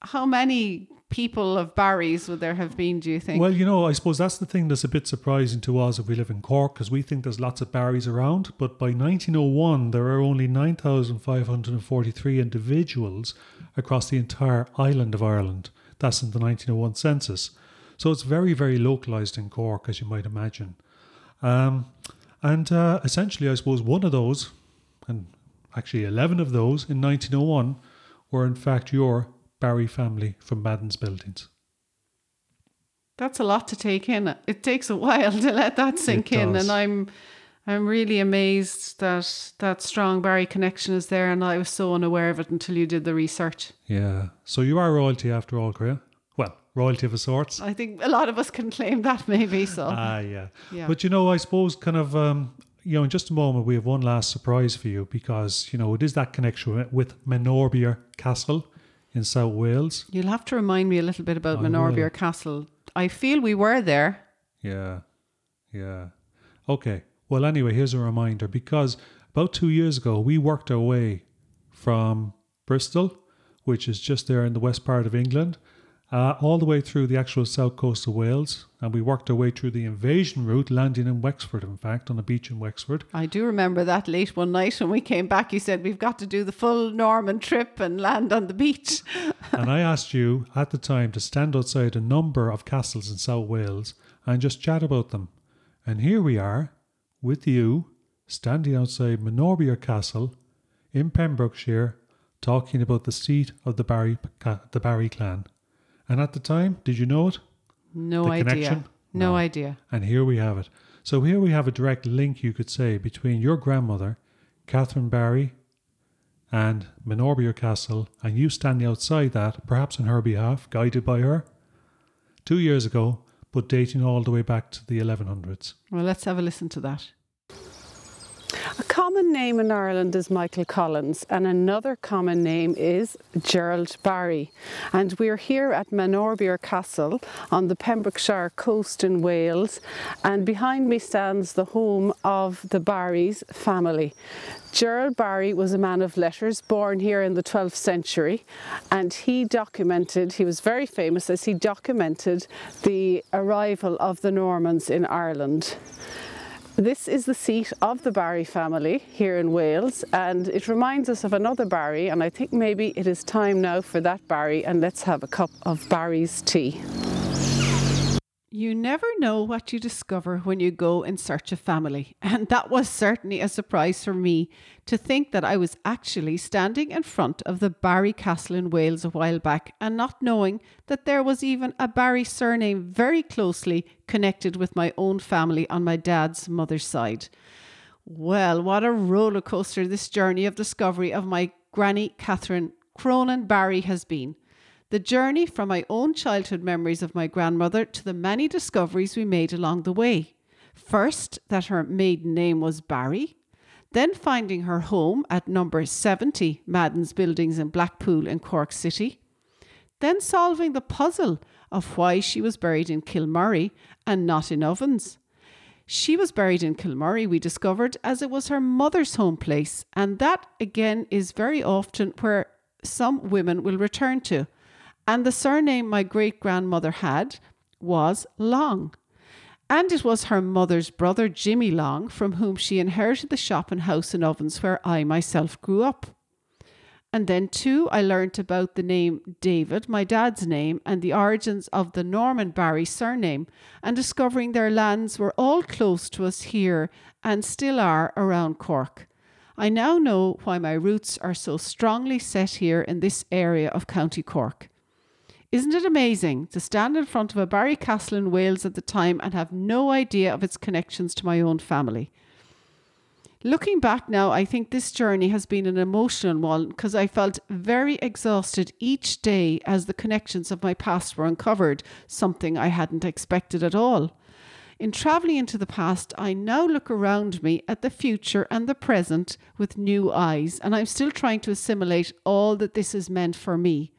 how many people of Barry's would there have been, do you think? Well, you know, I suppose that's the thing that's a bit surprising to us if we live in Cork, because we think there's lots of Barrys around. But by 1901, there are only 9,543 individuals across the entire island of Ireland. That's in the 1901 census. So it's very, very localised in Cork, as you might imagine. Um, and uh, essentially, I suppose one of those, and actually 11 of those in 1901, were in fact your Barry family from Madden's Buildings. That's a lot to take in. It takes a while to let that sink in, and I'm I'm really amazed that that strong Barry connection is there, and I was so unaware of it until you did the research. Yeah. So you are royalty after all, Carina. Well, royalty of a sorts. I think a lot of us can claim that, maybe. So Ah, yeah. Yeah. But you know, I suppose kind of, um, you know, in just a moment, we have one last surprise for you because, you know, it is that connection with- with Manorbier Castle in South Wales. you'll have to remind me a little bit about I. Manorbier Castle. I feel we were there. Yeah. Yeah. Okay. Well, anyway, here's a reminder because about two years ago, we worked our way from Bristol, which is just there in the west part of England, uh, all the way through the actual south coast of Wales. And we worked our way through the invasion route, landing in Wexford, in fact, on a beach in Wexford. I do remember that late one night when we came back. You said we've got to do the full Norman trip and land on the beach. and I asked you at the time to stand outside a number of castles in South Wales and just chat about them. And here we are with you standing outside Manorbier Castle in Pembrokeshire talking about the seat of the Barry the Barry clan. And at the time, did you know it? No The idea. connection? No, No. idea. And here we have it. So here we have a direct link, you could say, between your grandmother, Catherine Barry, and Manorbier Castle, and you standing outside that, perhaps on her behalf, guided by her, two years ago, but dating all the way back to the 1100s. Well, let's have a listen to that. A common name in Ireland is Michael Collins, and another common name is Gerald Barry. And we're here at Manorbier Castle on the Pembrokeshire coast in Wales, and behind me stands the home of the Barrys family. Gerald Barry was a man of letters born here in the 12th century, and he documented, he was very famous as he documented the arrival of the Normans in Ireland. This is the seat of the Barry family here in Wales, and it reminds us of another Barry. And I think maybe it is time now for that Barry, and let's have a cup of Barry's tea. You never know what you discover when you go in search of family. And that was certainly a surprise for me to think that I was actually standing in front of the Barry Castle in Wales a while back and not knowing that there was even a Barry surname very closely connected with my own family on my dad's mother's side. Well, what a roller coaster this journey of discovery of my granny Catherine Cronin Barry has been. The journey from my own childhood memories of my grandmother to the many discoveries we made along the way. First, that her maiden name was Barry, then finding her home at number 70 Madden's Buildings in Blackpool in Cork City, then solving the puzzle of why she was buried in Kilmurry and not in Ovens. She was buried in Kilmurry, we discovered, as it was her mother's home place, and that again is very often where some women will return to. And the surname my great grandmother had was Long. And it was her mother's brother, Jimmy Long, from whom she inherited the shop and house in Ovens where I myself grew up. And then, too, I learnt about the name David, my dad's name, and the origins of the Norman Barry surname, and discovering their lands were all close to us here and still are around Cork. I now know why my roots are so strongly set here in this area of County Cork. Isn't it amazing to stand in front of a Barry Castle in Wales at the time and have no idea of its connections to my own family? Looking back now, I think this journey has been an emotional one because I felt very exhausted each day as the connections of my past were uncovered, something I hadn't expected at all. In travelling into the past, I now look around me at the future and the present with new eyes, and I'm still trying to assimilate all that this has meant for me.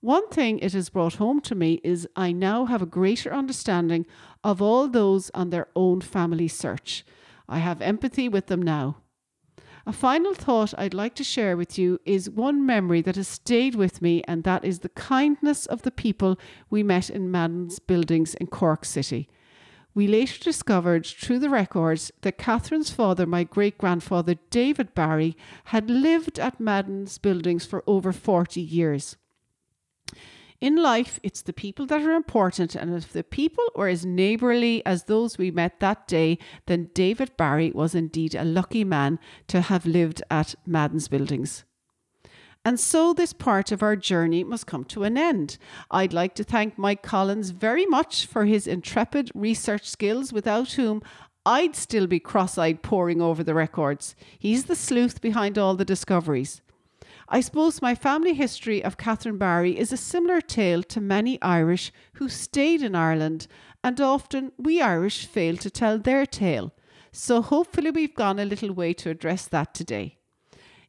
One thing it has brought home to me is I now have a greater understanding of all those on their own family search. I have empathy with them now. A final thought I'd like to share with you is one memory that has stayed with me, and that is the kindness of the people we met in Madden's buildings in Cork City. We later discovered through the records that Catherine's father, my great grandfather David Barry, had lived at Madden's buildings for over 40 years. In life, it's the people that are important, and if the people were as neighbourly as those we met that day, then David Barry was indeed a lucky man to have lived at Madden's buildings. And so this part of our journey must come to an end. I'd like to thank Mike Collins very much for his intrepid research skills, without whom I'd still be cross eyed poring over the records. He's the sleuth behind all the discoveries. I suppose my family history of Catherine Barry is a similar tale to many Irish who stayed in Ireland, and often we Irish fail to tell their tale. So hopefully we've gone a little way to address that today.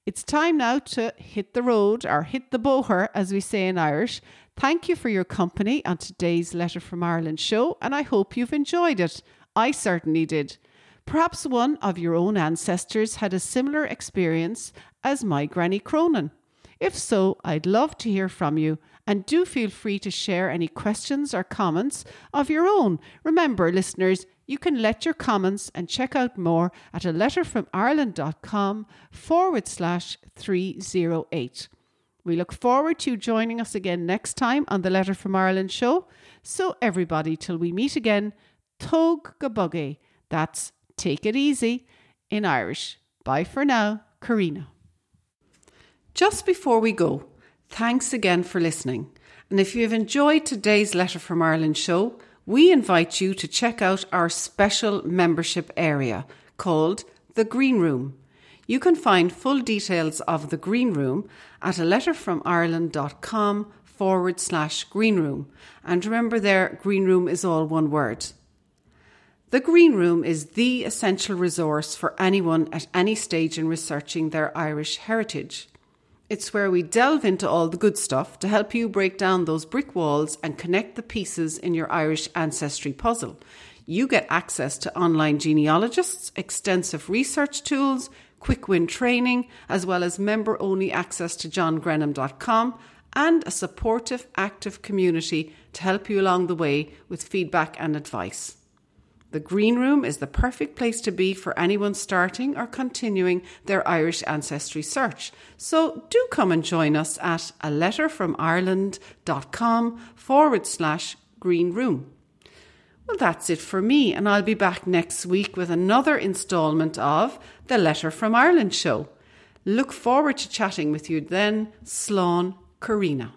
It's time now to hit the road or hit the boher, as we say in Irish. Thank you for your company on today's Letter from Ireland show, and I hope you've enjoyed it. I certainly did. Perhaps one of your own ancestors had a similar experience as my Granny Cronin. If so, I'd love to hear from you and do feel free to share any questions or comments of your own. Remember, listeners, you can let your comments and check out more at a letterfromireland.com forward slash 308. We look forward to you joining us again next time on the Letter from Ireland show. So, everybody, till we meet again, Tóg go bog é. That's take it easy in Irish. Bye for now, Carina. Just before we go, thanks again for listening. And if you have enjoyed today's Letter from Ireland show, we invite you to check out our special membership area called the Green Room. You can find full details of the Green Room at a letterfromireland.com forward slash green room. And remember there, green room is all one word. The Green Room is the essential resource for anyone at any stage in researching their Irish heritage. It's where we delve into all the good stuff to help you break down those brick walls and connect the pieces in your Irish ancestry puzzle. You get access to online genealogists, extensive research tools, quick win training, as well as member only access to johngrenham.com and a supportive, active community to help you along the way with feedback and advice. The Green Room is the perfect place to be for anyone starting or continuing their Irish ancestry search. So do come and join us at a letterfromireland.com forward slash green room. Well, that's it for me, and I'll be back next week with another instalment of the Letter from Ireland show. Look forward to chatting with you then. Slán Carina.